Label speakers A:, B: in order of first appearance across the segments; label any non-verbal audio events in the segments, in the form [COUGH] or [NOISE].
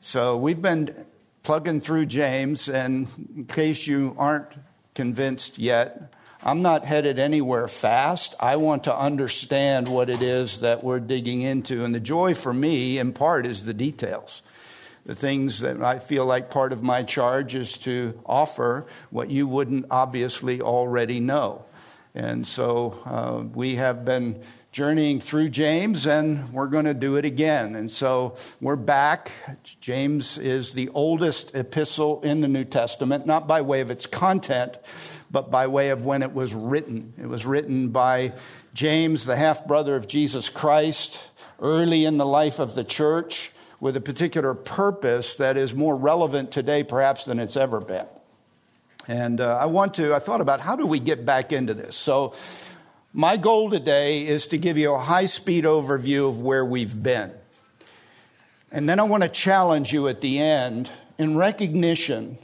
A: So we've been plugging through James, and in case you aren't convinced yet, I'm not headed anywhere fast. I want to understand what it is that we're digging into. And the joy for me, in part, is the details. The things that I feel like part of my charge is to offer what you wouldn't obviously already know. And so uh, we have been journeying through James, and we're going to do it again. And so we're back. James is the oldest epistle in the New Testament, not by way of its content, but by way of when it was written. It was written by James, the half brother of Jesus Christ, early in the life of the church, with a particular purpose that is more relevant today, perhaps, than it's ever been. And uh, I want to, I thought about how do we get back into this? So, my goal today is to give you a high speed overview of where we've been. And then I want to challenge you at the end in recognition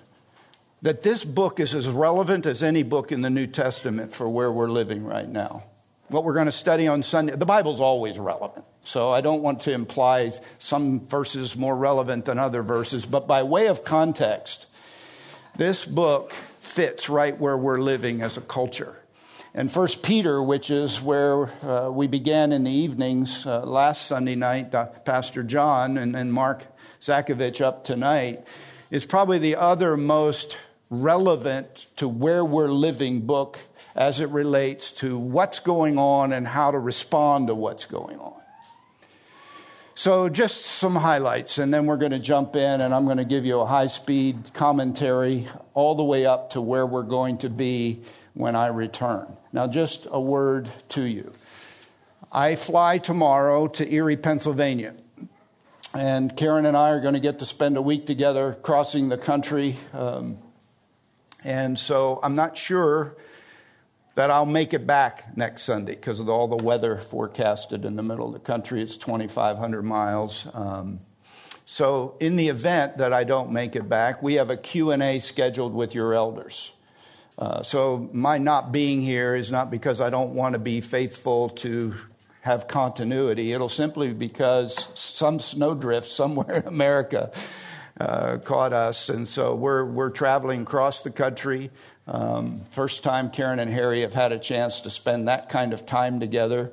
A: that this book is as relevant as any book in the New Testament for where we're living right now. What we're going to study on Sunday, the Bible's always relevant. So I don't want to imply some verses more relevant than other verses, but by way of context, this book fits right where we're living as a culture. And First Peter, which is where uh, we began in the evenings uh, last Sunday night, uh, Pastor John and, and Mark Zakovich up tonight, is probably the other most relevant to where we're living book as it relates to what's going on and how to respond to what's going on. So, just some highlights, and then we're going to jump in, and I'm going to give you a high speed commentary all the way up to where we're going to be when I return. Now, just a word to you. I fly tomorrow to Erie, Pennsylvania. And Karen and I are going to get to spend a week together crossing the country. Um, and so I'm not sure that I'll make it back next Sunday because of all the weather forecasted in the middle of the country. It's 2,500 miles. Um, so in the event that I don't make it back, we have a Q&A scheduled with your elders. Uh, so my not being here is not because I don't want to be faithful to have continuity. It'll simply be because some snowdrift somewhere in America uh, caught us, and so we're we're traveling across the country. Um, first time Karen and Harry have had a chance to spend that kind of time together.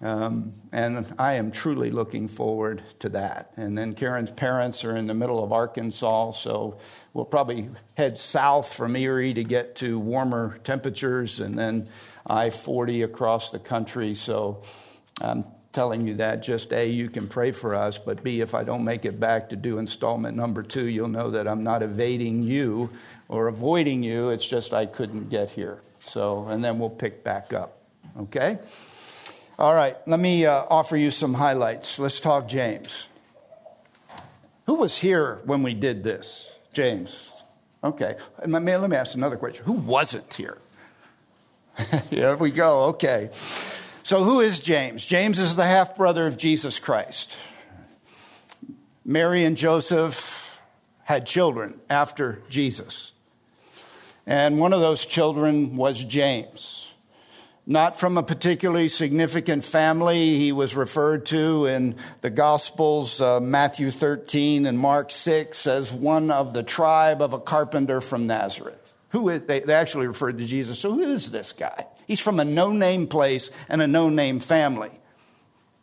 A: Um, and I am truly looking forward to that. And then Karen's parents are in the middle of Arkansas, so we'll probably head south from Erie to get to warmer temperatures and then I 40 across the country. So I'm telling you that just A, you can pray for us, but B, if I don't make it back to do installment number two, you'll know that I'm not evading you or avoiding you. It's just I couldn't get here. So, and then we'll pick back up. Okay? All right, let me uh, offer you some highlights. Let's talk James. Who was here when we did this? James. Okay. Let me, ask another question. Who wasn't here? [LAUGHS] here we go. Okay. So, who is James? James is the half brother of Jesus Christ. Mary and Joseph had children after Jesus. And one of those children was James not from a particularly significant family. He was referred to in the Gospels, uh, Matthew 13 and Mark 6, as one of the tribe of a carpenter from Nazareth. Who is, they, they actually referred to Jesus. So, who is this guy? He's from a no name place and a no name family,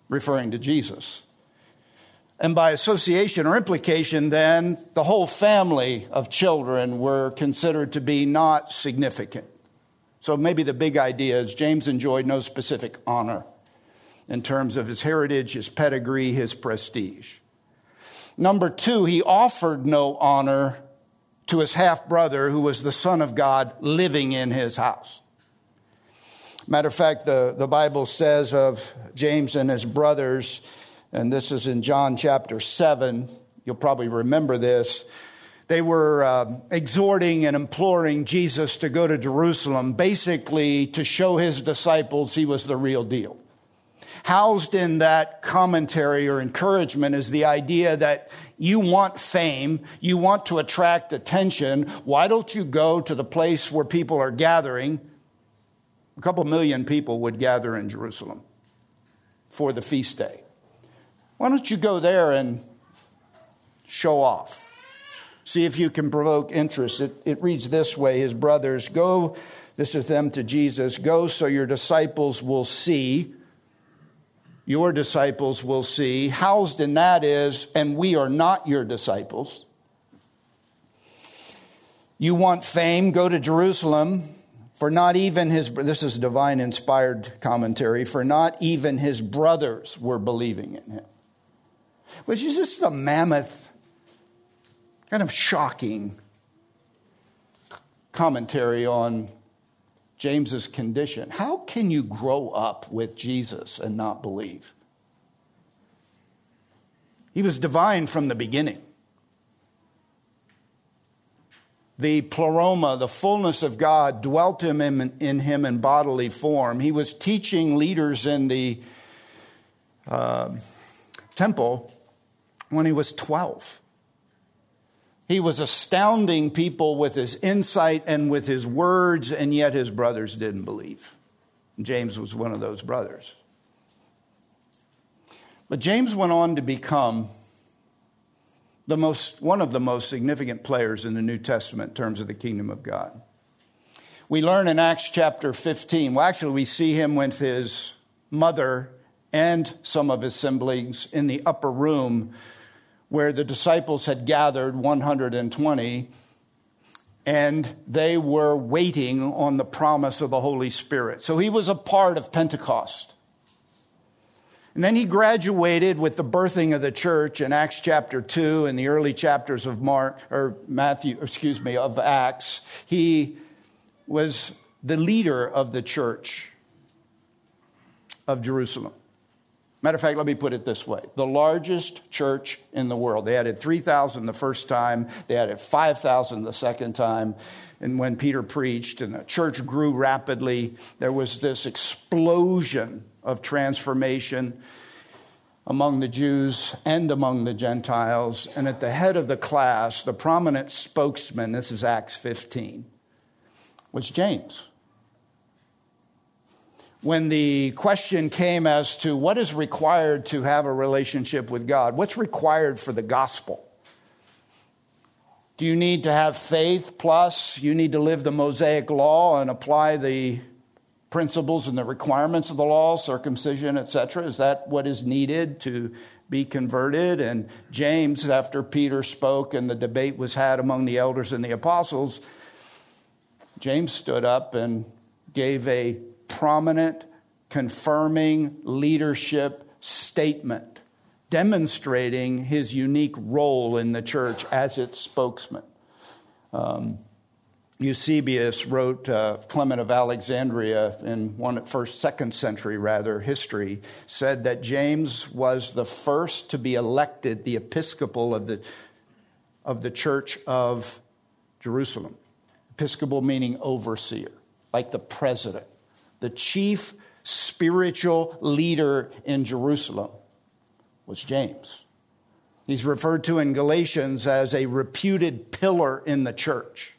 A: referring to Jesus. And by association or implication, then, the whole family of children were considered to be not significant. So maybe the big idea is James enjoyed no specific honor in terms of his heritage, his pedigree, his prestige. Number two, he offered no honor to his half brother, who was the Son of God living in his house. Matter of fact, the, the Bible says of James and his brothers, and this is in John chapter 7, you'll probably remember this they were uh, exhorting and imploring Jesus to go to Jerusalem, basically to show his disciples he was the real deal. Housed in that commentary or encouragement is the idea that you want fame, you want to attract attention. Why don't you go to the place where people are gathering? A couple million people would gather in Jerusalem for the feast day. Why don't you go there and show off. See if you can provoke interest. It, it reads this way His brothers, go, this is them to Jesus, go so your disciples will see. Your disciples will see. Housed in that is, and we are not your disciples. You want fame? Go to Jerusalem. For not even his, this is divine inspired commentary, for not even his brothers were believing in him. Which is just a mammoth, kind of shocking commentary on James's condition. How can you grow up with Jesus and not believe? He was divine from the beginning. the pleroma, the fullness of God, dwelt him in, in him in bodily form. He was teaching leaders in the uh, temple when he was 12. He was astounding people with his insight and with his words, and yet his brothers didn't believe. James was one of those brothers. But James went on to become the most, one of the most significant players in the New Testament in terms of the kingdom of God. We learn in Acts chapter 15, well, actually, we see him with his mother and some of his siblings in the upper room where the disciples had gathered 120 and they were waiting on the promise of the Holy Spirit. So he was a part of Pentecost. And then he graduated with the birthing of the church in Acts chapter 2 and the early chapters of Mark or Matthew, excuse me, of Acts. He was the leader of the church of Jerusalem. Matter of fact, let me put it this way the largest church in the world. They added 3,000 the first time, they added 5,000 the second time. And when Peter preached and the church grew rapidly, there was this explosion of transformation among the Jews and among the Gentiles. And at the head of the class, the prominent spokesman, this is Acts 15, was James. When the question came as to what is required to have a relationship with God, what's required for the gospel? Do you need to have faith plus you need to live the Mosaic law and apply the principles and the requirements of the law, circumcision, etc.? Is that what is needed to be converted? And James, after Peter spoke and the debate was had among the elders and the apostles, James stood up and gave a prominent, confirming leadership statement demonstrating his unique role in the church as its spokesman. Um, Eusebius wrote uh, Clement of Alexandria in one first, second century rather history, said that James was the first to be elected the episcopal of the of the church of Jerusalem. Episcopal meaning overseer, like the president, the chief spiritual leader in Jerusalem was James. He's referred to in Galatians as a reputed pillar in the church.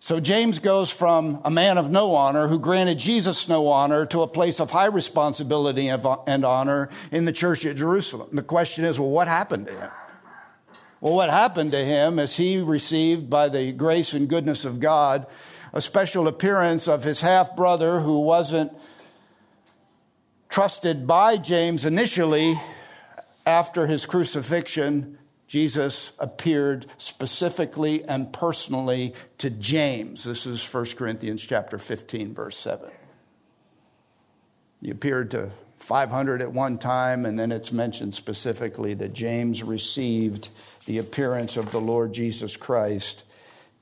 A: So James goes from a man of no honor who granted Jesus no honor to a place of high responsibility and honor in the church at Jerusalem. The question is, well, what happened to him? Well, what happened to him is he received, by the grace and goodness of God, a special appearance of his half brother who wasn't trusted by James initially after his crucifixion Jesus appeared specifically and personally to James. This is 1 Corinthians chapter 15 verse 7. He appeared to 500 at one time and then it's mentioned specifically that James received the appearance of the Lord Jesus Christ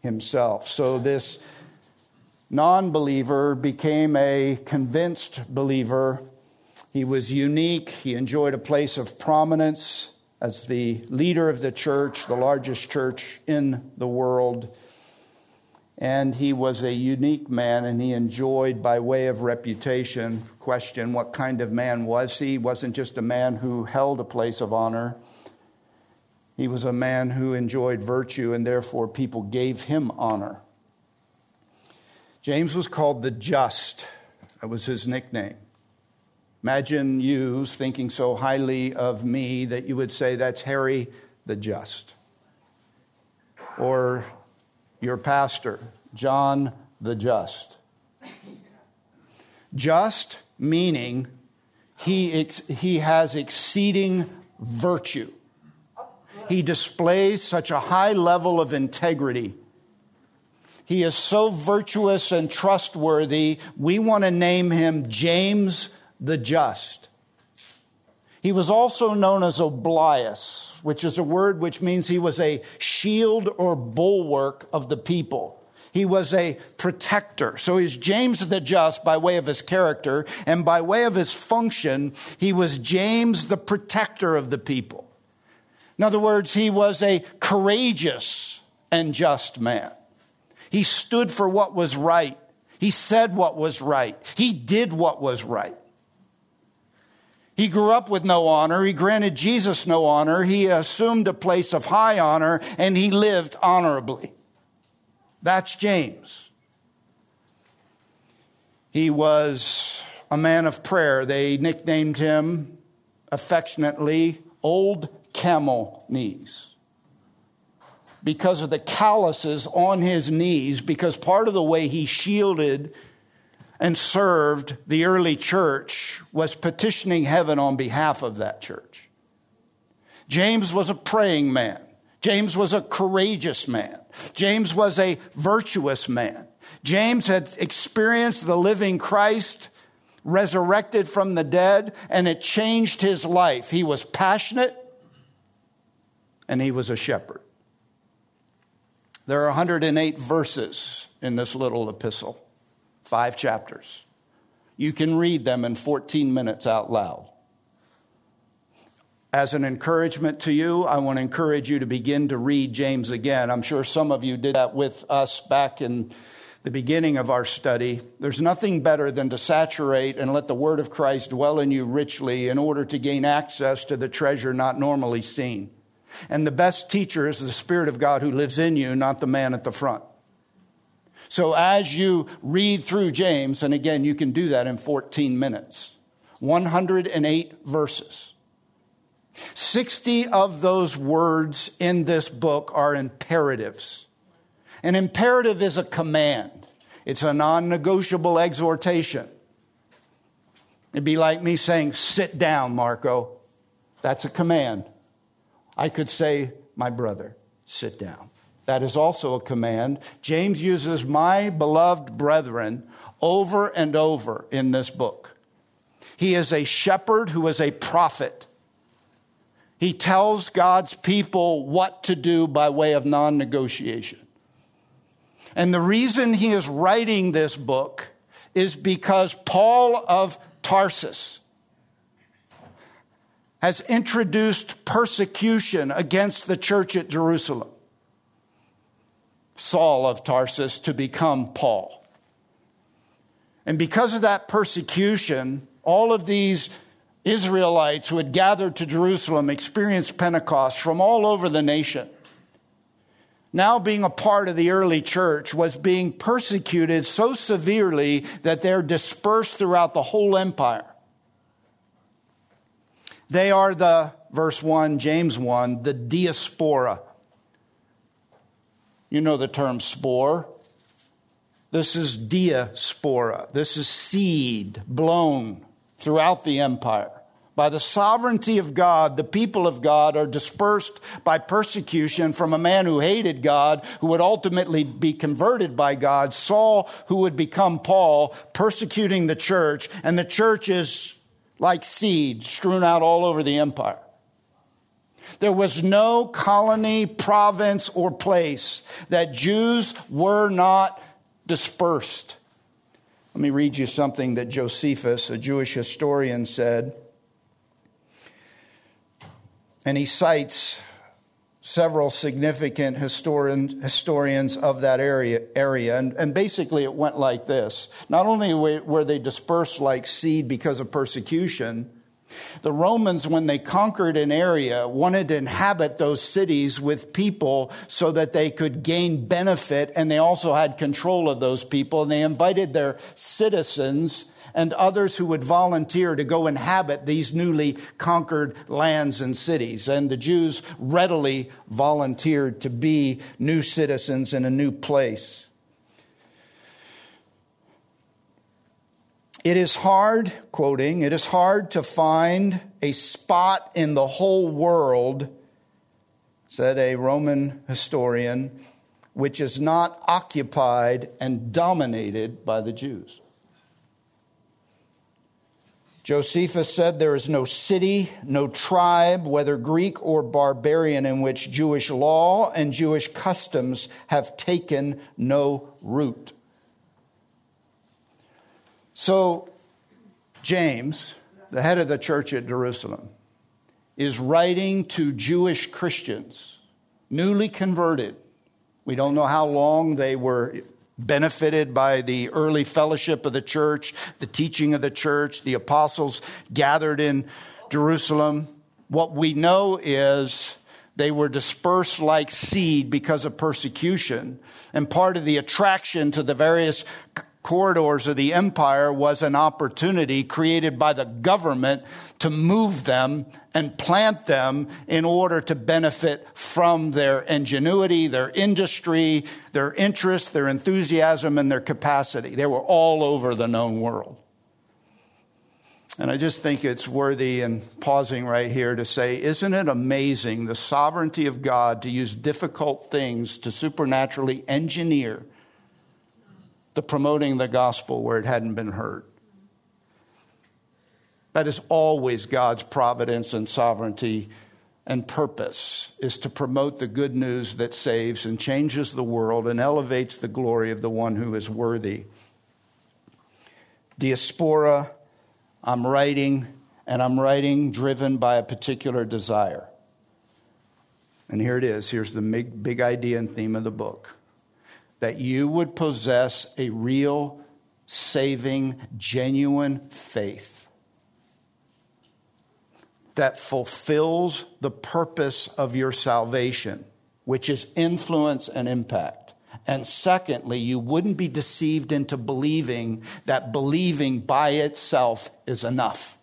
A: himself. So this non-believer became a convinced believer. He was unique, he enjoyed a place of prominence as the leader of the church, the largest church in the world. And he was a unique man, and he enjoyed, by way of reputation, question what kind of man was he? He wasn't just a man who held a place of honor. He was a man who enjoyed virtue, and therefore people gave him honor. James was called the Just. That was his nickname. Imagine you thinking so highly of me that you would say, That's Harry the Just. Or your pastor, John the Just. Just meaning he, ex- he has exceeding virtue. He displays such a high level of integrity. He is so virtuous and trustworthy, we want to name him James the Just. He was also known as Oblias, which is a word which means he was a shield or bulwark of the people. He was a protector. So he's James the Just by way of his character, and by way of his function, he was James the protector of the people. In other words, he was a courageous and just man. He stood for what was right. He said what was right. He did what was right. He grew up with no honor. He granted Jesus no honor. He assumed a place of high honor and he lived honorably. That's James. He was a man of prayer. They nicknamed him affectionately Old Camel Knees because of the calluses on his knees, because part of the way he shielded and served the early church was petitioning heaven on behalf of that church. James was a praying man. James was a courageous man. James was a virtuous man. James had experienced the living Christ resurrected from the dead, and it changed his life. He was passionate and he was a shepherd. There are 108 verses in this little epistle five chapters. You can read them in 14 minutes out loud. As an encouragement to you, I want to encourage you to begin to read James again. I'm sure some of you did that with us back in the beginning of our study. There's nothing better than to saturate and let the word of Christ dwell in you richly in order to gain access to the treasure not normally seen. And the best teacher is the Spirit of God who lives in you, not the man at the front. So as you read through James, and again, you can do that in 14 minutes, 108 verses. 60 of those words in this book are imperatives. An imperative is a command, it's a non negotiable exhortation. It'd be like me saying, Sit down, Marco. That's a command. I could say, My brother, sit down. That is also a command. James uses my beloved brethren over and over in this book. He is a shepherd who is a prophet. He tells God's people what to do by way of non negotiation. And the reason he is writing this book is because Paul of Tarsus has introduced persecution against the church at Jerusalem. Saul of Tarsus to become Paul. And because of that persecution, all of these Israelites who had gathered to Jerusalem experienced Pentecost from all over the nation. Now, being a part of the early church, was being persecuted so severely that they're dispersed throughout the whole empire. They are the, verse 1, James 1, the diaspora. You know the term spore. This is diaspora. This is seed blown throughout the empire. By the sovereignty of God, the people of God are dispersed by persecution from a man who hated God, who would ultimately be converted by God, Saul, who would become Paul, persecuting the church, and the church is like seed strewn out all over the empire. There was no colony, province, or place that Jews were not dispersed. Let me read you something that Josephus, a Jewish historian, said. And he cites several significant historian, historians of that area. area. And, and basically, it went like this Not only were they dispersed like seed because of persecution, the Romans, when they conquered an area, wanted to inhabit those cities with people so that they could gain benefit, and they also had control of those people. And they invited their citizens and others who would volunteer to go inhabit these newly conquered lands and cities. And the Jews readily volunteered to be new citizens in a new place. It is hard, quoting, it is hard to find a spot in the whole world, said a Roman historian, which is not occupied and dominated by the Jews. Josephus said there is no city, no tribe, whether Greek or barbarian, in which Jewish law and Jewish customs have taken no root. So, James, the head of the church at Jerusalem, is writing to Jewish Christians, newly converted. We don't know how long they were benefited by the early fellowship of the church, the teaching of the church, the apostles gathered in Jerusalem. What we know is they were dispersed like seed because of persecution. And part of the attraction to the various corridors of the empire was an opportunity created by the government to move them and plant them in order to benefit from their ingenuity, their industry, their interest, their enthusiasm, and their capacity. They were all over the known world. And I just think it's worthy in pausing right here to say, isn't it amazing the sovereignty of God to use difficult things to supernaturally engineer the promoting the gospel where it hadn't been heard. That is always God's providence and sovereignty and purpose is to promote the good news that saves and changes the world and elevates the glory of the one who is worthy. Diaspora, I'm writing, and I'm writing driven by a particular desire. And here it is. Here's the big, big idea and theme of the book that you would possess a real, saving, genuine faith that fulfills the purpose of your salvation, which is influence and impact. And secondly, you wouldn't be deceived into believing that believing by itself is enough.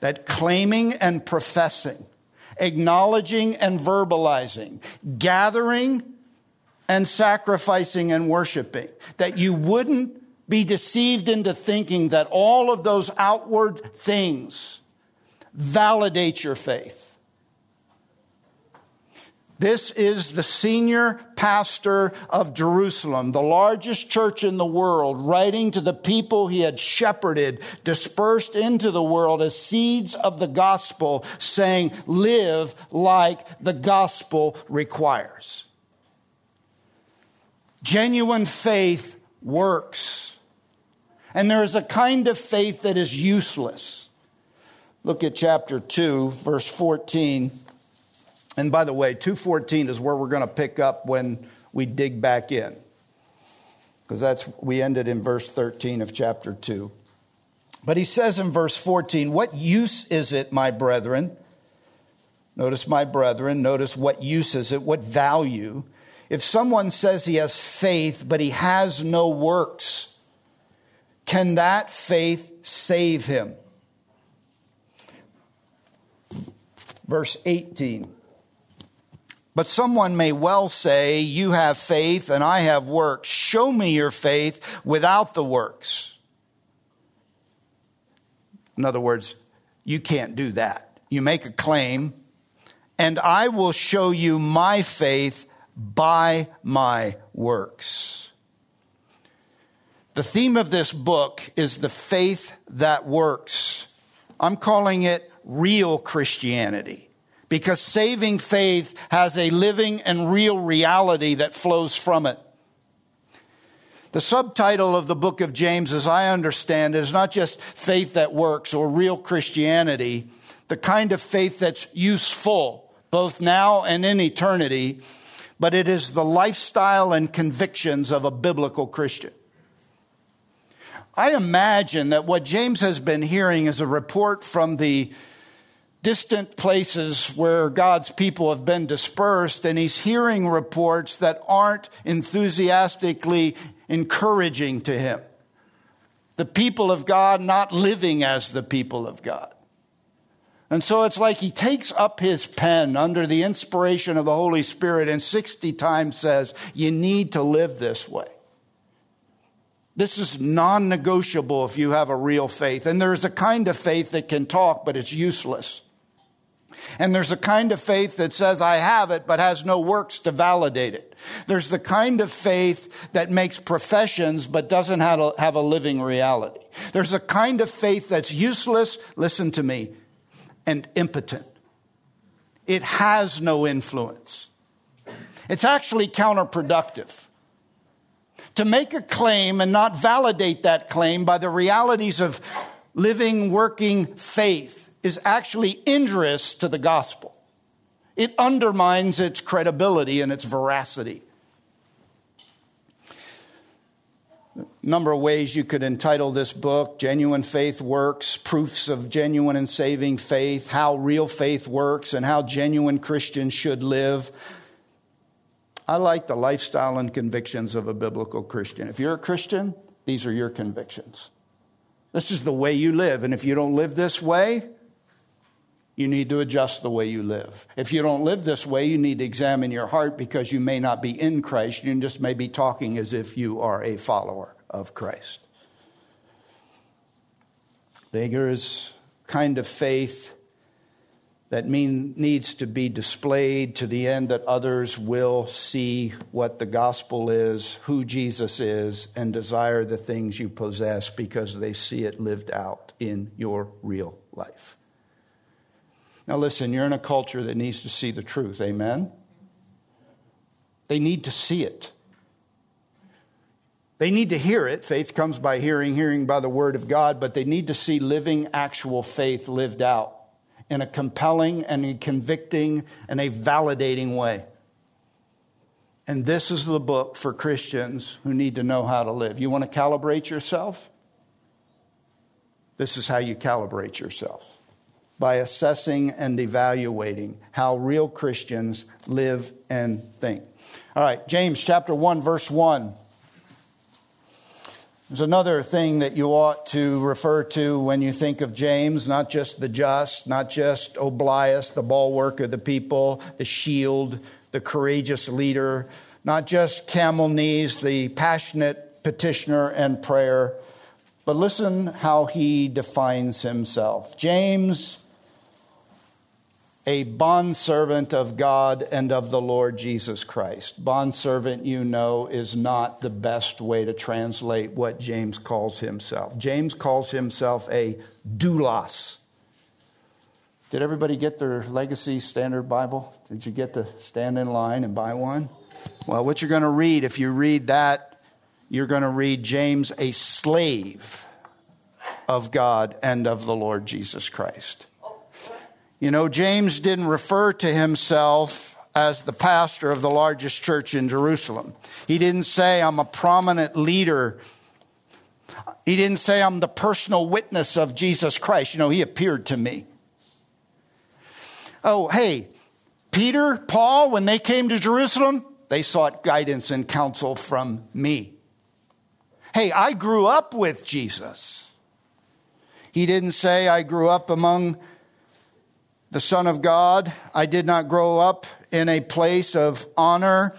A: That claiming and professing, acknowledging and verbalizing, gathering and sacrificing and worshiping. That you wouldn't be deceived into thinking that all of those outward things validate your faith. This is the senior pastor of Jerusalem, the largest church in the world, writing to the people he had shepherded, dispersed into the world as seeds of the gospel, saying, Live like the gospel requires. Genuine faith works. And there is a kind of faith that is useless. Look at chapter 2, verse 14. And by the way, 214 is where we're going to pick up when we dig back in. Because that's we ended in verse 13 of chapter 2. But he says in verse 14, What use is it, my brethren? Notice my brethren, notice what use is it, what value if someone says he has faith, but he has no works, can that faith save him? Verse 18. But someone may well say, You have faith and I have works. Show me your faith without the works. In other words, you can't do that. You make a claim, and I will show you my faith by my works. The theme of this book is the faith that works. I'm calling it real Christianity because saving faith has a living and real reality that flows from it. The subtitle of the book of James, as I understand, it, is not just faith that works or real Christianity, the kind of faith that's useful both now and in eternity but it is the lifestyle and convictions of a biblical Christian. I imagine that what James has been hearing is a report from the distant places where God's people have been dispersed, and he's hearing reports that aren't enthusiastically encouraging to him. the people of God not living as the people of God. And so it's like he takes up his pen under the inspiration of the Holy Spirit and 60 times says, You need to live this way. This is non negotiable if you have a real faith. And there's a kind of faith that can talk, but it's useless. And there's a kind of faith that says, I have it, but has no works to validate it. There's the kind of faith that makes professions, but doesn't have a, have a living reality. There's a kind of faith that's useless, listen to me, and impotent. It has no influence. It's actually counterproductive. To make a claim and not validate that claim by the realities of living, working faith is actually injurious to the gospel. It undermines its credibility and its veracity. Number of ways you could entitle this book Genuine Faith Works, Proofs of Genuine and Saving Faith, How Real Faith Works, and How Genuine Christians Should Live. I like the lifestyle and convictions of a biblical Christian. If you're a Christian, these are your convictions. This is the way you live. And if you don't live this way, you need to adjust the way you live. If you don't live this way, you need to examine your heart because you may not be in Christ. You just may be talking as if you are a follower of Christ. There is kind of faith that mean, needs to be displayed to the end that others will see what the gospel is, who Jesus is, and desire the things you possess because they see it lived out in your real life. Now, listen, you're in a culture that needs to see the truth. Amen? They need to see it. They need to hear it. Faith comes by hearing, hearing by the word of God, but they need to see living, actual faith lived out in a compelling and a convicting and a validating way. And this is the book for Christians who need to know how to live. You want to calibrate yourself? This is how you calibrate yourself by assessing and evaluating how real Christians live and think. All right, James chapter 1, verse 1. There's another thing that you ought to refer to when you think of James, not just the just, not just Oblias, the bulwark of the people, the shield, the courageous leader, not just camel knees, the passionate petitioner and prayer, but listen how he defines himself. James a bondservant of God and of the Lord Jesus Christ. Bondservant, you know, is not the best way to translate what James calls himself. James calls himself a doulos. Did everybody get their legacy standard Bible? Did you get to stand in line and buy one? Well, what you're going to read, if you read that, you're going to read James, a slave of God and of the Lord Jesus Christ. You know, James didn't refer to himself as the pastor of the largest church in Jerusalem. He didn't say, I'm a prominent leader. He didn't say, I'm the personal witness of Jesus Christ. You know, he appeared to me. Oh, hey, Peter, Paul, when they came to Jerusalem, they sought guidance and counsel from me. Hey, I grew up with Jesus. He didn't say, I grew up among the Son of God. I did not grow up in a place of honor.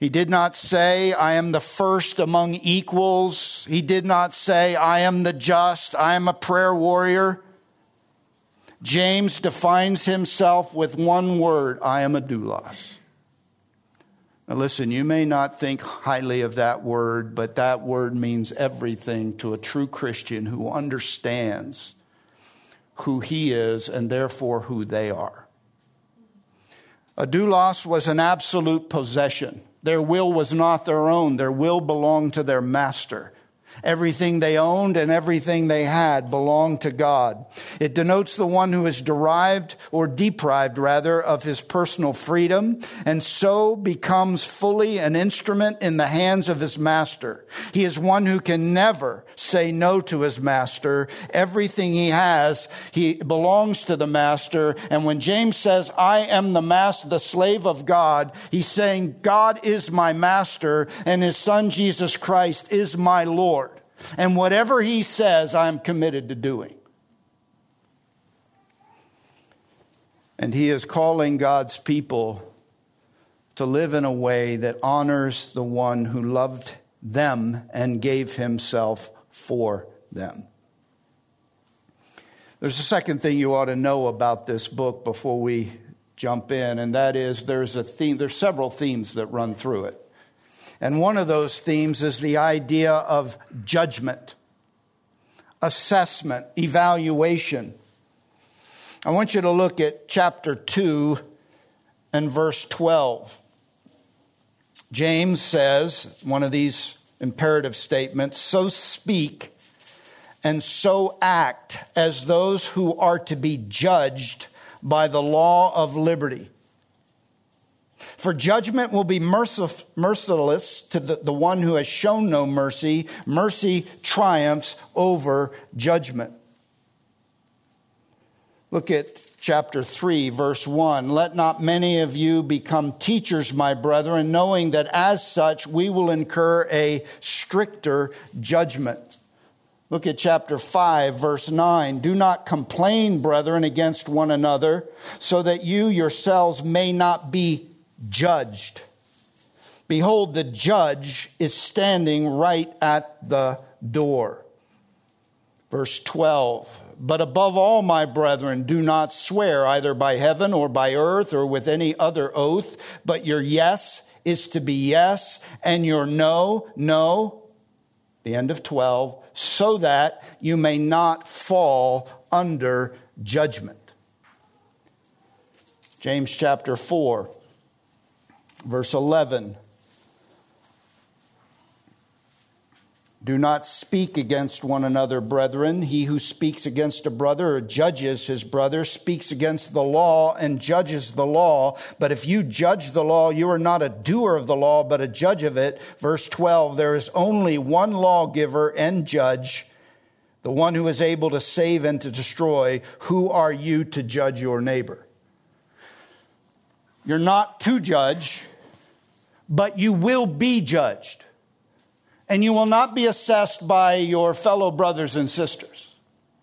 A: He did not say, I am the first among equals. He did not say, I am the just. I am a prayer warrior. James defines himself with one word I am a doulos. Now, listen, you may not think highly of that word, but that word means everything to a true Christian who understands who he is and therefore who they are. A doulos was an absolute possession. Their will was not their own, their will belonged to their master. Everything they owned and everything they had belonged to God. It denotes the one who is derived or deprived rather of his personal freedom and so becomes fully an instrument in the hands of his master. He is one who can never say no to his master. Everything he has, he belongs to the master. And when James says, I am the master, the slave of God, he's saying, God is my master and his son Jesus Christ is my Lord. And whatever he says, I'm committed to doing. And he is calling God's people to live in a way that honors the one who loved them and gave himself for them. There's a second thing you ought to know about this book before we jump in, and that is there's a theme, there's several themes that run through it. And one of those themes is the idea of judgment, assessment, evaluation. I want you to look at chapter 2 and verse 12. James says, one of these imperative statements, so speak and so act as those who are to be judged by the law of liberty. For judgment will be merciless to the, the one who has shown no mercy. Mercy triumphs over judgment. Look at chapter 3, verse 1. Let not many of you become teachers, my brethren, knowing that as such we will incur a stricter judgment. Look at chapter 5, verse 9. Do not complain, brethren, against one another, so that you yourselves may not be judged. Behold, the judge is standing right at the door. Verse 12. But above all, my brethren, do not swear either by heaven or by earth or with any other oath, but your yes is to be yes, and your no, no, the end of 12, so that you may not fall under judgment. James chapter 4, verse 11. Do not speak against one another, brethren. He who speaks against a brother or judges his brother speaks against the law and judges the law. But if you judge the law, you are not a doer of the law, but a judge of it. Verse 12, there is only one lawgiver and judge, the one who is able to save and to destroy. Who are you to judge your neighbor? You're not to judge, but you will be judged and you will not be assessed by your fellow brothers and sisters.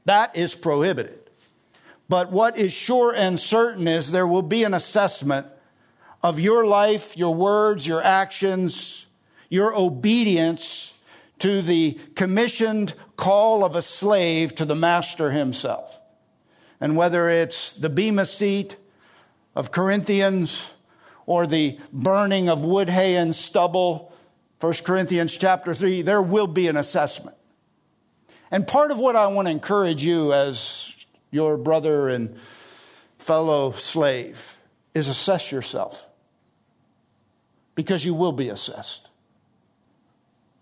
A: That is prohibited. But what is sure and certain is there will be an assessment of your life, your words, your actions, your obedience to the commissioned call of a slave to the master himself. And whether it's the Bema seat of Corinthians or the burning of wood, hay, and stubble 1 Corinthians chapter 3, there will be an assessment. And part of what I want to encourage you as your brother and fellow slave is assess yourself. Because you will be assessed.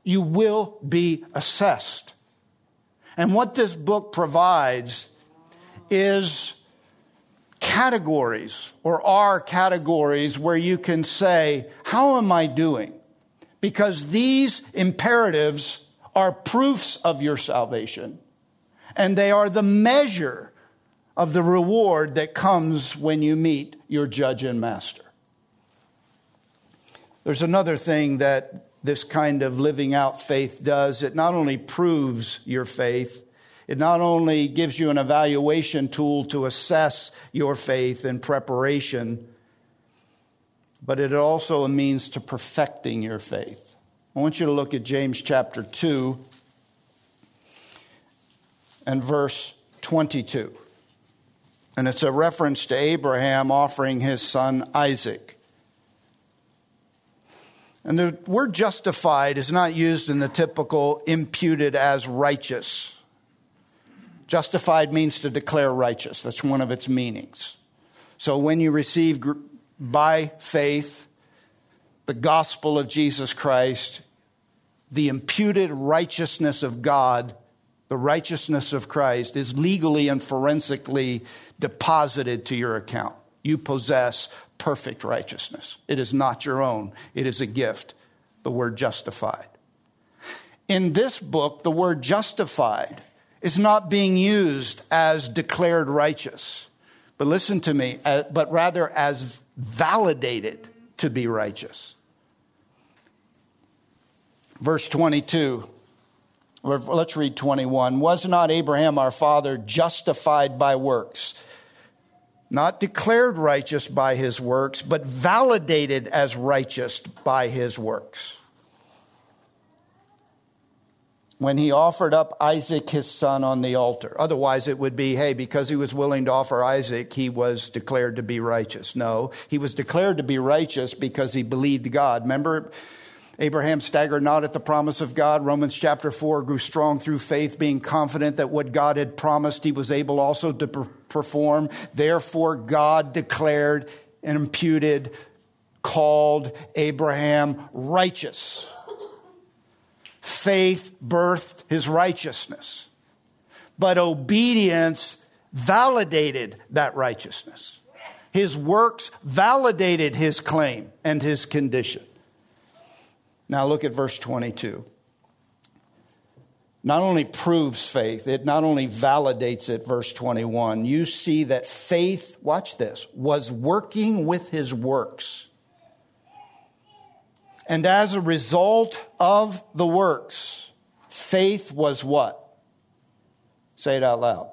A: You will be assessed. And what this book provides is categories or are categories where you can say, How am I doing? because these imperatives are proofs of your salvation, and they are the measure of the reward that comes when you meet your judge and master. There's another thing that this kind of living out faith does it not only proves your faith, it not only gives you an evaluation tool to assess your faith in preparation but it also means to perfecting your faith. I want you to look at James chapter 2 and verse 22. And it's a reference to Abraham offering his son Isaac. And the word justified is not used in the typical imputed as righteous. Justified means to declare righteous. That's one of its meanings. So when you receive by faith the gospel of Jesus Christ, the imputed righteousness of God, the righteousness of Christ, is legally and forensically deposited to your account. You possess perfect righteousness. It is not your own, it is a gift. The word justified. In this book, the word justified is not being used as declared righteous, but listen to me, uh, but rather as validated to be righteous. Verse 22 Let's read 21. Was not Abraham our father justified by works? Not declared righteous by his works, but validated as righteous by his works. When he offered up Isaac, his son, on the altar. Otherwise, it would be, hey, because he was willing to offer Isaac, he was declared to be righteous. No, he was declared to be righteous because he believed God. Remember, Abraham staggered not at the promise of God. Romans chapter 4 grew strong through faith, being confident that what God had promised he was able also to perform. Therefore, God declared and imputed, called Abraham righteous. Faith birthed his righteousness, but obedience validated that righteousness. His works validated his claim and his condition. Now look at verse 22. Not only proves faith, it not only validates it, verse 21. You see that faith, watch this, was working with his works. And as a result of the works, faith was what? Say it out loud.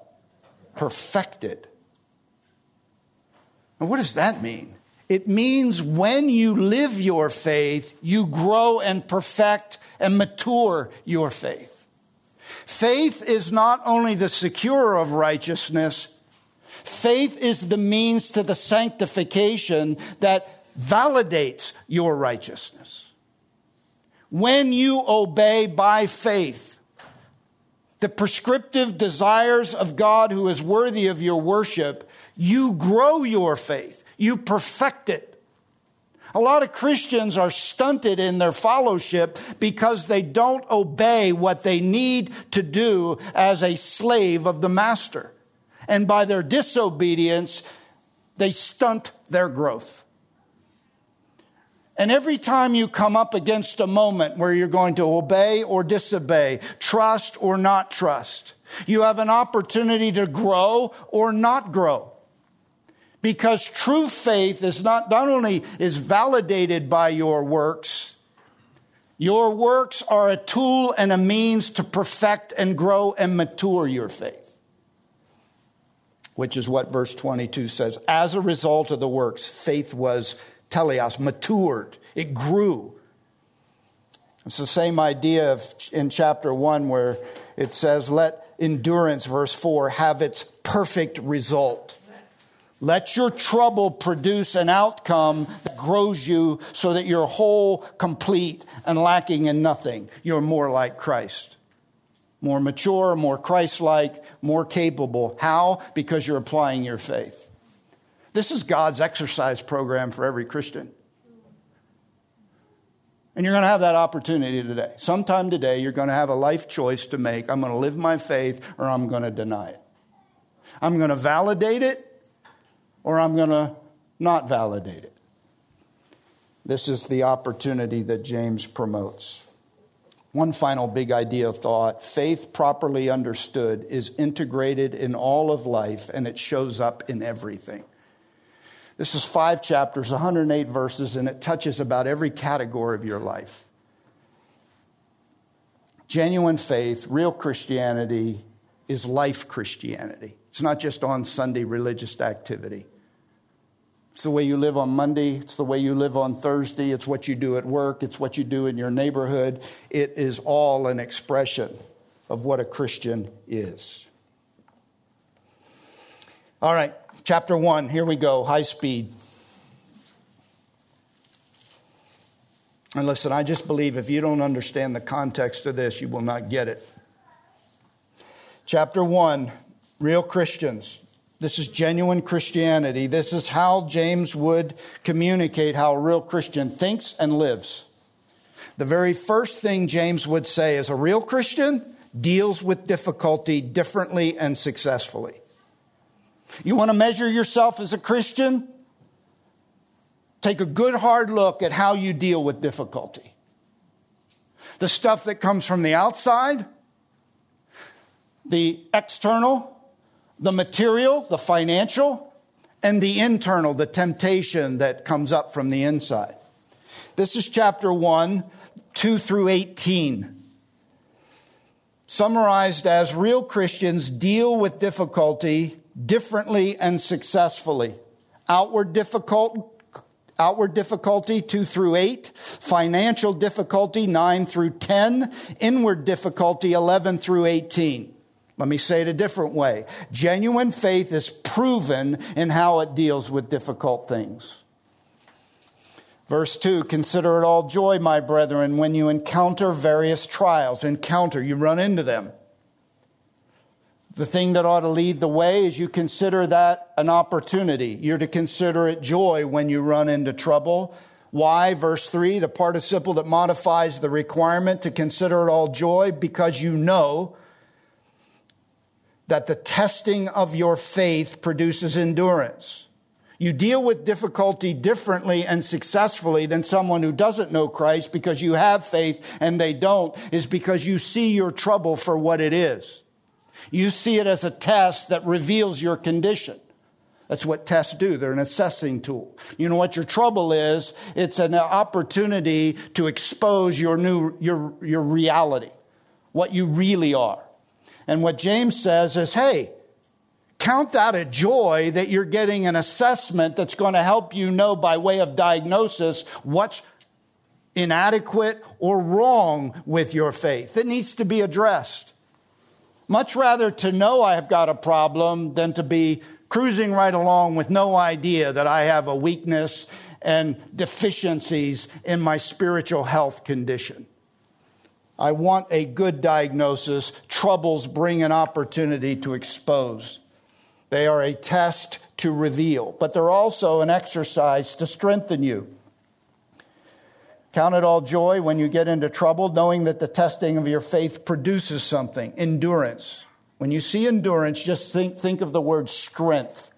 A: Perfected. And what does that mean? It means when you live your faith, you grow and perfect and mature your faith. Faith is not only the securer of righteousness, faith is the means to the sanctification that validates your righteousness. When you obey by faith, the prescriptive desires of God who is worthy of your worship, you grow your faith. You perfect it. A lot of Christians are stunted in their fellowship because they don't obey what they need to do as a slave of the master. And by their disobedience, they stunt their growth. And every time you come up against a moment where you're going to obey or disobey, trust or not trust, you have an opportunity to grow or not grow. Because true faith is not, not only is validated by your works, your works are a tool and a means to perfect and grow and mature your faith. Which is what verse 22 says. As a result of the works, faith was teleos, matured. It grew. It's the same idea of, in chapter 1 where it says, let endurance, verse 4, have its perfect result. Let your trouble produce an outcome that grows you so that you're whole, complete, and lacking in nothing. You're more like Christ. More mature, more Christ like, more capable. How? Because you're applying your faith. This is God's exercise program for every Christian. And you're going to have that opportunity today. Sometime today, you're going to have a life choice to make. I'm going to live my faith or I'm going to deny it. I'm going to validate it or I'm going to not validate it. This is the opportunity that James promotes. One final big idea thought faith properly understood is integrated in all of life and it shows up in everything. This is five chapters, 108 verses, and it touches about every category of your life. Genuine faith, real Christianity, is life Christianity. It's not just on Sunday religious activity. It's the way you live on Monday. It's the way you live on Thursday. It's what you do at work. It's what you do in your neighborhood. It is all an expression of what a Christian is. All right, chapter one, here we go, high speed. And listen, I just believe if you don't understand the context of this, you will not get it. Chapter one, real Christians. This is genuine Christianity. This is how James would communicate how a real Christian thinks and lives. The very first thing James would say is a real Christian deals with difficulty differently and successfully. You want to measure yourself as a Christian? Take a good hard look at how you deal with difficulty. The stuff that comes from the outside, the external, the material, the financial, and the internal, the temptation that comes up from the inside. This is chapter 1, 2 through 18. summarized as real Christians deal with difficulty differently and successfully. Outward difficult, outward difficulty 2 through 8, financial difficulty 9 through 10, inward difficulty 11 through 18. Let me say it a different way. Genuine faith is proven in how it deals with difficult things. Verse 2 Consider it all joy, my brethren, when you encounter various trials. Encounter, you run into them. The thing that ought to lead the way is you consider that an opportunity. You're to consider it joy when you run into trouble. Why? Verse 3 the participle that modifies the requirement to consider it all joy because you know that the testing of your faith produces endurance. You deal with difficulty differently and successfully than someone who doesn't know Christ because you have faith and they don't, is because you see your trouble for what it is. You see it as a test that reveals your condition. That's what tests do. They're an assessing tool. You know what your trouble is? It's an opportunity to expose your new, your, your reality, what you really are. And what James says is, hey, count that a joy that you're getting an assessment that's going to help you know by way of diagnosis what's inadequate or wrong with your faith. It needs to be addressed. Much rather to know I have got a problem than to be cruising right along with no idea that I have a weakness and deficiencies in my spiritual health condition. I want a good diagnosis. Troubles bring an opportunity to expose. They are a test to reveal, but they're also an exercise to strengthen you. Count it all joy when you get into trouble, knowing that the testing of your faith produces something endurance. When you see endurance, just think, think of the word strength.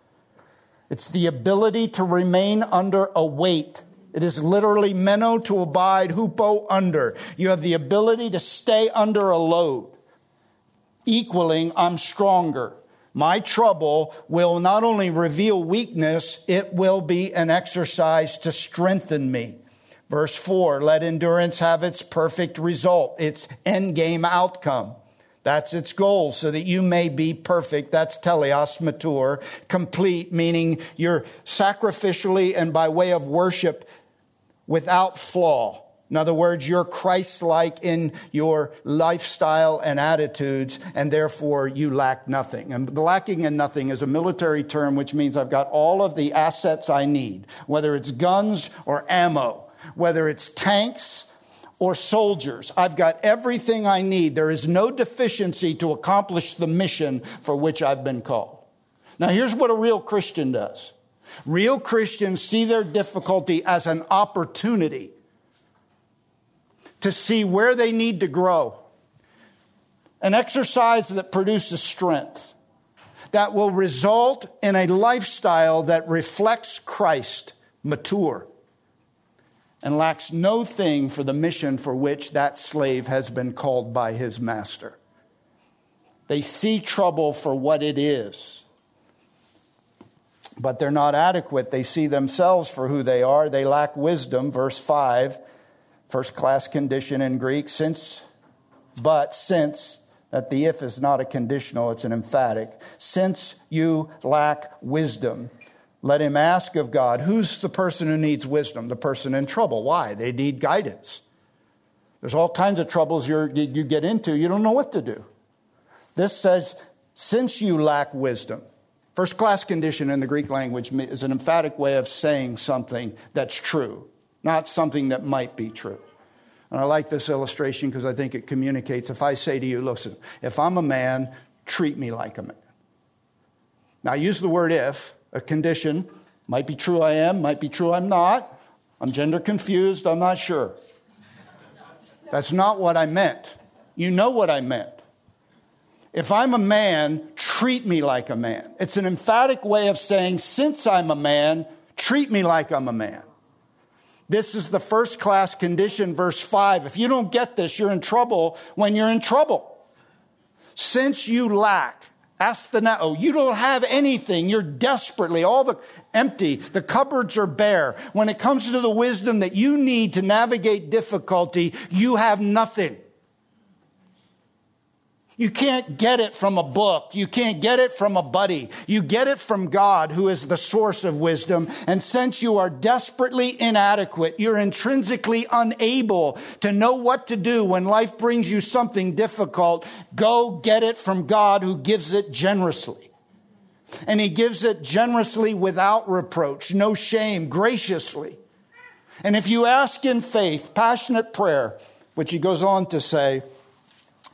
A: It's the ability to remain under a weight it is literally meno to abide, hupo under. You have the ability to stay under a load, equaling I'm stronger. My trouble will not only reveal weakness, it will be an exercise to strengthen me. Verse 4 let endurance have its perfect result, its end game outcome. That's its goal, so that you may be perfect. That's teleos, mature, complete, meaning you're sacrificially and by way of worship without flaw. In other words, you're Christ like in your lifestyle and attitudes, and therefore you lack nothing. And lacking in nothing is a military term which means I've got all of the assets I need, whether it's guns or ammo, whether it's tanks or soldiers. I've got everything I need. There is no deficiency to accomplish the mission for which I've been called. Now, here's what a real Christian does Real Christians see their difficulty as an opportunity to see where they need to grow. An exercise that produces strength, that will result in a lifestyle that reflects Christ, mature, and lacks no thing for the mission for which that slave has been called by his master. They see trouble for what it is but they're not adequate. They see themselves for who they are. They lack wisdom. Verse 5, first class condition in Greek, since, but since, that the if is not a conditional, it's an emphatic. Since you lack wisdom, let him ask of God. Who's the person who needs wisdom? The person in trouble. Why? They need guidance. There's all kinds of troubles you get into, you don't know what to do. This says, since you lack wisdom. First class condition in the Greek language is an emphatic way of saying something that's true, not something that might be true. And I like this illustration because I think it communicates. If I say to you, listen, if I'm a man, treat me like a man. Now, I use the word if, a condition. Might be true I am, might be true I'm not. I'm gender confused, I'm not sure. That's not what I meant. You know what I meant. If I'm a man, treat me like a man. It's an emphatic way of saying, since I'm a man, treat me like I'm a man. This is the first class condition, verse 5. If you don't get this, you're in trouble when you're in trouble. Since you lack, ask the now, oh, you don't have anything. You're desperately all the empty. The cupboards are bare. When it comes to the wisdom that you need to navigate difficulty, you have nothing. You can't get it from a book. You can't get it from a buddy. You get it from God, who is the source of wisdom. And since you are desperately inadequate, you're intrinsically unable to know what to do when life brings you something difficult, go get it from God, who gives it generously. And he gives it generously without reproach, no shame, graciously. And if you ask in faith, passionate prayer, which he goes on to say,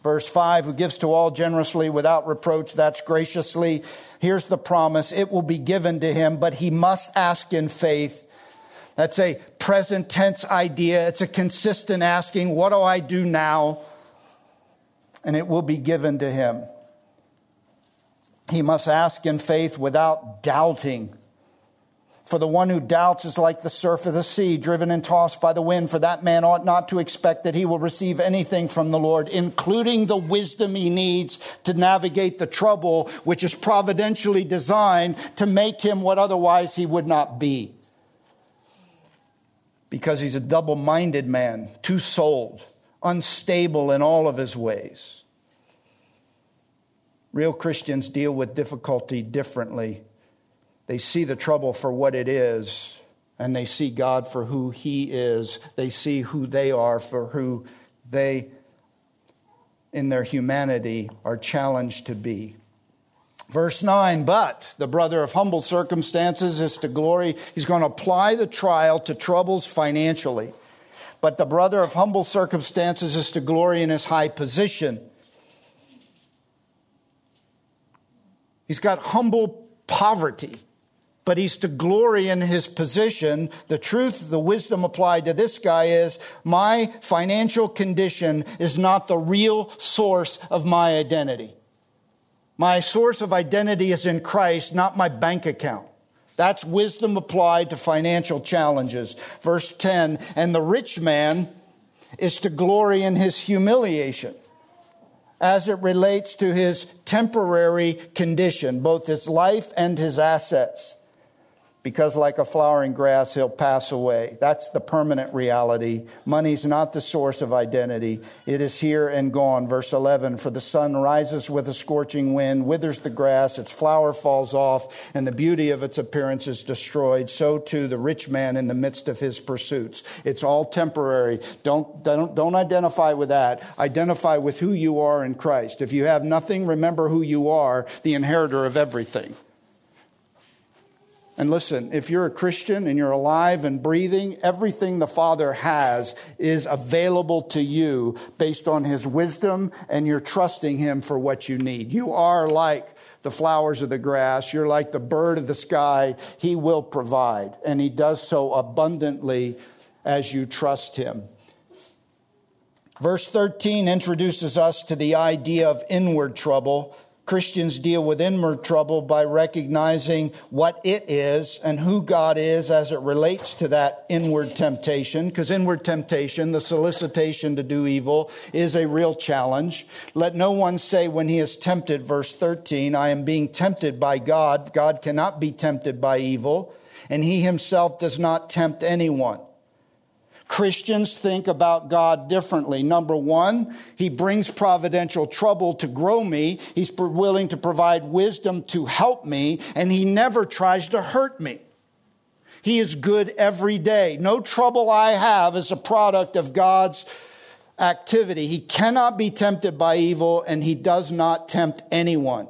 A: Verse 5, who gives to all generously without reproach, that's graciously. Here's the promise it will be given to him, but he must ask in faith. That's a present tense idea. It's a consistent asking, What do I do now? And it will be given to him. He must ask in faith without doubting. For the one who doubts is like the surf of the sea, driven and tossed by the wind. For that man ought not to expect that he will receive anything from the Lord, including the wisdom he needs to navigate the trouble, which is providentially designed to make him what otherwise he would not be. Because he's a double minded man, two souled, unstable in all of his ways. Real Christians deal with difficulty differently they see the trouble for what it is, and they see God for who He is. They see who they are for who they, in their humanity, are challenged to be. Verse 9, but the brother of humble circumstances is to glory. He's going to apply the trial to troubles financially. But the brother of humble circumstances is to glory in his high position. He's got humble poverty but he's to glory in his position. The truth, the wisdom applied to this guy is my financial condition is not the real source of my identity. My source of identity is in Christ, not my bank account. That's wisdom applied to financial challenges. Verse 10 And the rich man is to glory in his humiliation as it relates to his temporary condition, both his life and his assets because like a flowering grass, he'll pass away. That's the permanent reality. Money's not the source of identity. It is here and gone. Verse 11, for the sun rises with a scorching wind, withers the grass, its flower falls off, and the beauty of its appearance is destroyed. So too the rich man in the midst of his pursuits. It's all temporary. Don't, don't, don't identify with that. Identify with who you are in Christ. If you have nothing, remember who you are, the inheritor of everything. And listen, if you're a Christian and you're alive and breathing, everything the Father has is available to you based on His wisdom, and you're trusting Him for what you need. You are like the flowers of the grass, you're like the bird of the sky. He will provide, and He does so abundantly as you trust Him. Verse 13 introduces us to the idea of inward trouble. Christians deal with inward trouble by recognizing what it is and who God is as it relates to that inward temptation. Because inward temptation, the solicitation to do evil, is a real challenge. Let no one say when he is tempted, verse 13, I am being tempted by God. God cannot be tempted by evil, and he himself does not tempt anyone. Christians think about God differently. Number one, He brings providential trouble to grow me. He's willing to provide wisdom to help me, and He never tries to hurt me. He is good every day. No trouble I have is a product of God's activity. He cannot be tempted by evil, and He does not tempt anyone.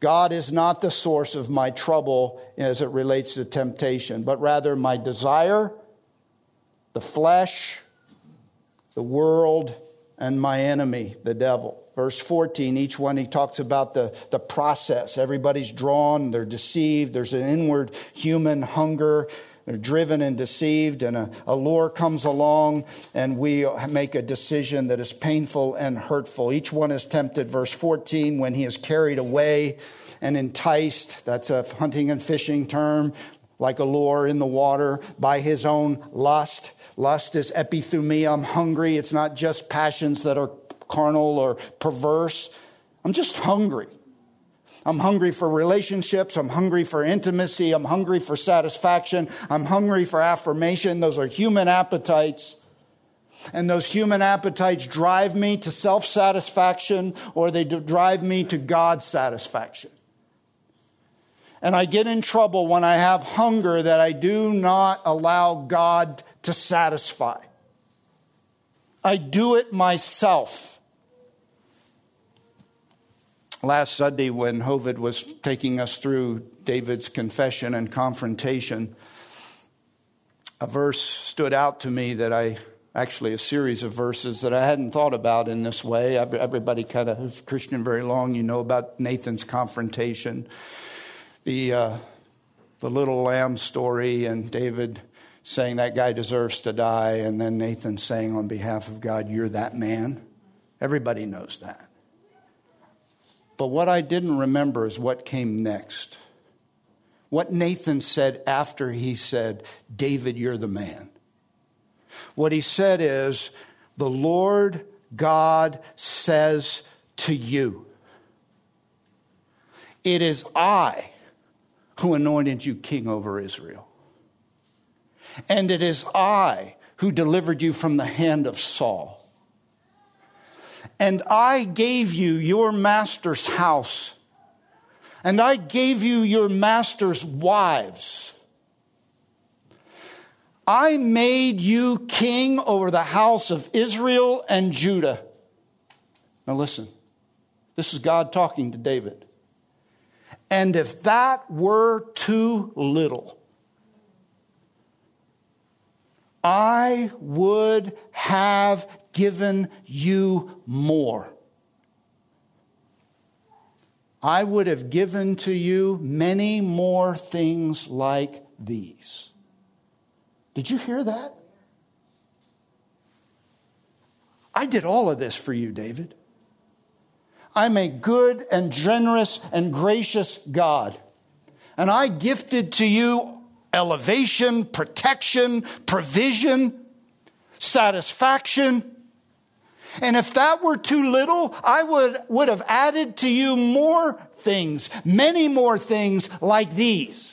A: God is not the source of my trouble as it relates to temptation, but rather my desire the flesh, the world, and my enemy, the devil. Verse 14, each one he talks about the, the process. Everybody's drawn, they're deceived, there's an inward human hunger. They're driven and deceived, and a, a lure comes along, and we make a decision that is painful and hurtful. Each one is tempted, verse 14, when he is carried away and enticed. That's a hunting and fishing term, like a lure in the water, by his own lust Lust is epithumia. I'm hungry. It's not just passions that are carnal or perverse. I'm just hungry. I'm hungry for relationships. I'm hungry for intimacy. I'm hungry for satisfaction. I'm hungry for affirmation. Those are human appetites. And those human appetites drive me to self satisfaction or they drive me to God's satisfaction. And I get in trouble when I have hunger that I do not allow God to satisfy. I do it myself. Last Sunday, when Hovid was taking us through David's confession and confrontation, a verse stood out to me that I actually a series of verses that I hadn't thought about in this way. Everybody kind of who's Christian very long, you know about Nathan's confrontation, the uh, the little lamb story, and David saying that guy deserves to die, and then Nathan saying on behalf of God, "You're that man." Everybody knows that. But what I didn't remember is what came next. What Nathan said after he said, David, you're the man. What he said is, The Lord God says to you, It is I who anointed you king over Israel. And it is I who delivered you from the hand of Saul. And I gave you your master's house, and I gave you your master's wives I made you king over the house of Israel and Judah. Now listen, this is God talking to David. And if that were too little, I would have given you more. I would have given to you many more things like these. Did you hear that? I did all of this for you, David. I'm a good and generous and gracious God. And I gifted to you elevation, protection, provision, satisfaction. And if that were too little, I would, would have added to you more things, many more things like these.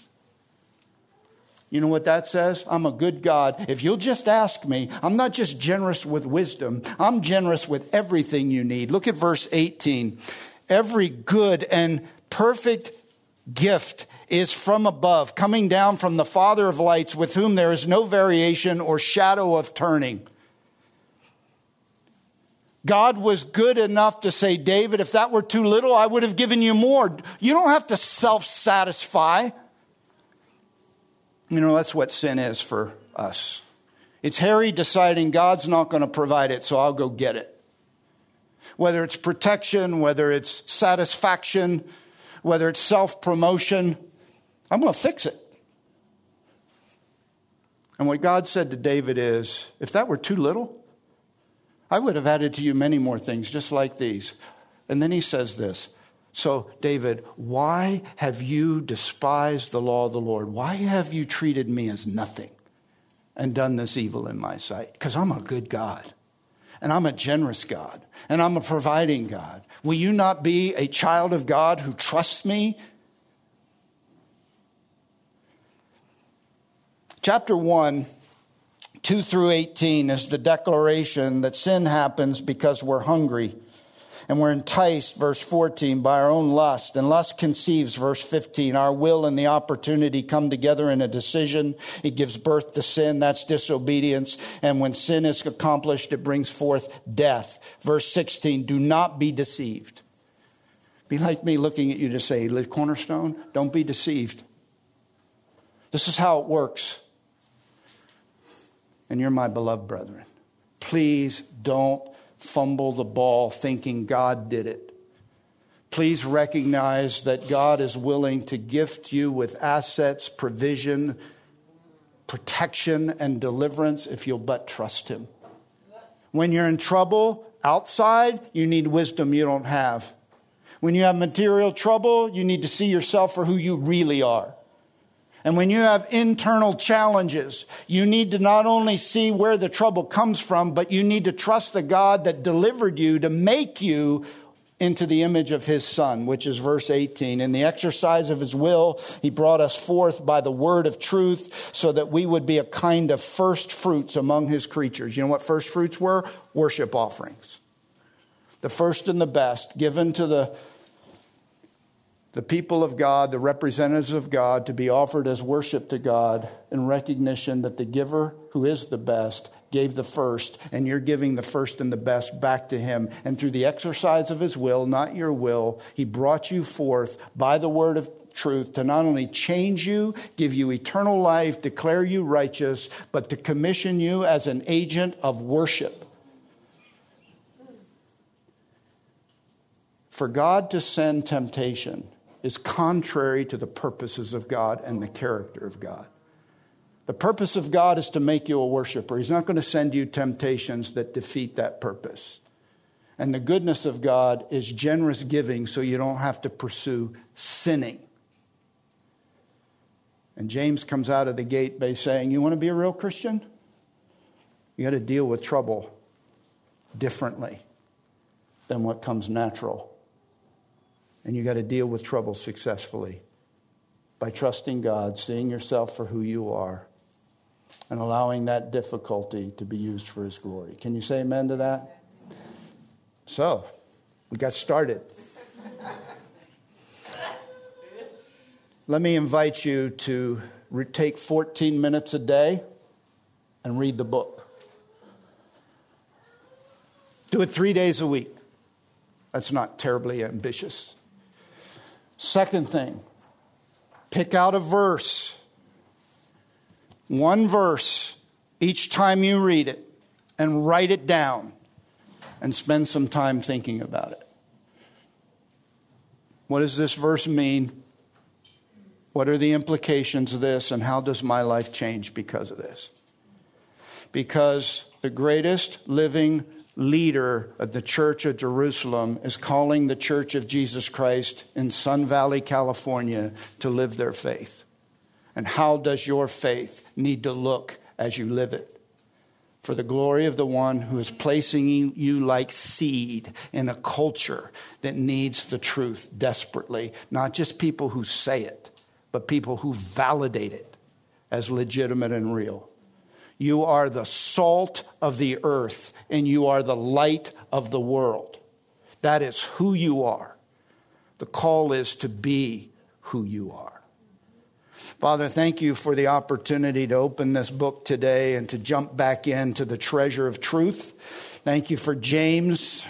A: You know what that says? I'm a good God. If you'll just ask me, I'm not just generous with wisdom, I'm generous with everything you need. Look at verse 18. Every good and perfect gift is from above, coming down from the Father of lights, with whom there is no variation or shadow of turning. God was good enough to say, David, if that were too little, I would have given you more. You don't have to self satisfy. You know, that's what sin is for us. It's Harry deciding God's not going to provide it, so I'll go get it. Whether it's protection, whether it's satisfaction, whether it's self promotion, I'm going to fix it. And what God said to David is if that were too little, I would have added to you many more things just like these. And then he says this so, David, why have you despised the law of the Lord? Why have you treated me as nothing and done this evil in my sight? Because I'm a good God, and I'm a generous God, and I'm a providing God. Will you not be a child of God who trusts me? Chapter 1, 2 through 18 is the declaration that sin happens because we're hungry and we're enticed, verse 14, by our own lust. And lust conceives, verse 15. Our will and the opportunity come together in a decision. It gives birth to sin. That's disobedience. And when sin is accomplished, it brings forth death. Verse 16, do not be deceived. Be like me looking at you to say, Cornerstone, don't be deceived. This is how it works. And you're my beloved brethren. Please don't fumble the ball thinking God did it. Please recognize that God is willing to gift you with assets, provision, protection, and deliverance if you'll but trust Him. When you're in trouble outside, you need wisdom you don't have. When you have material trouble, you need to see yourself for who you really are. And when you have internal challenges, you need to not only see where the trouble comes from, but you need to trust the God that delivered you to make you into the image of his son, which is verse 18. In the exercise of his will, he brought us forth by the word of truth so that we would be a kind of first fruits among his creatures. You know what first fruits were? Worship offerings. The first and the best given to the the people of God, the representatives of God, to be offered as worship to God in recognition that the giver, who is the best, gave the first, and you're giving the first and the best back to him. And through the exercise of his will, not your will, he brought you forth by the word of truth to not only change you, give you eternal life, declare you righteous, but to commission you as an agent of worship. For God to send temptation is contrary to the purposes of God and the character of God. The purpose of God is to make you a worshiper. He's not going to send you temptations that defeat that purpose. And the goodness of God is generous giving so you don't have to pursue sinning. And James comes out of the gate by saying, You want to be a real Christian? You got to deal with trouble differently than what comes natural and you got to deal with trouble successfully by trusting God, seeing yourself for who you are, and allowing that difficulty to be used for His glory. Can you say amen to that? So, we got started. Let me invite you to take 14 minutes a day and read the book. Do it three days a week. That's not terribly ambitious. Second thing, pick out a verse, one verse each time you read it, and write it down and spend some time thinking about it. What does this verse mean? What are the implications of this, and how does my life change because of this? Because the greatest living leader of the Church of Jerusalem is calling the Church of Jesus Christ in Sun Valley, California to live their faith. And how does your faith need to look as you live it? For the glory of the one who is placing you like seed in a culture that needs the truth desperately, not just people who say it, but people who validate it as legitimate and real. You are the salt of the earth and you are the light of the world. That is who you are. The call is to be who you are. Father, thank you for the opportunity to open this book today and to jump back into the treasure of truth. Thank you for James.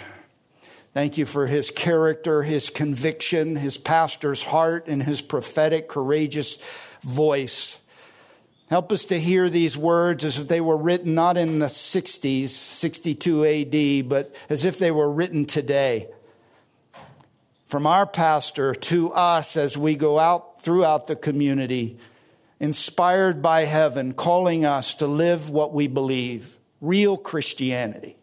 A: Thank you for his character, his conviction, his pastor's heart, and his prophetic, courageous voice. Help us to hear these words as if they were written not in the 60s, 62 AD, but as if they were written today. From our pastor to us as we go out throughout the community, inspired by heaven, calling us to live what we believe real Christianity.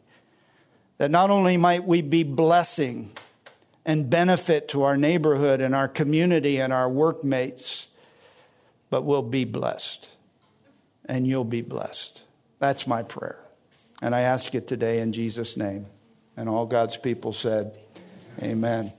A: That not only might we be blessing and benefit to our neighborhood and our community and our workmates, but we'll be blessed and you'll be blessed. That's my prayer. And I ask it today in Jesus' name. And all God's people said, Amen.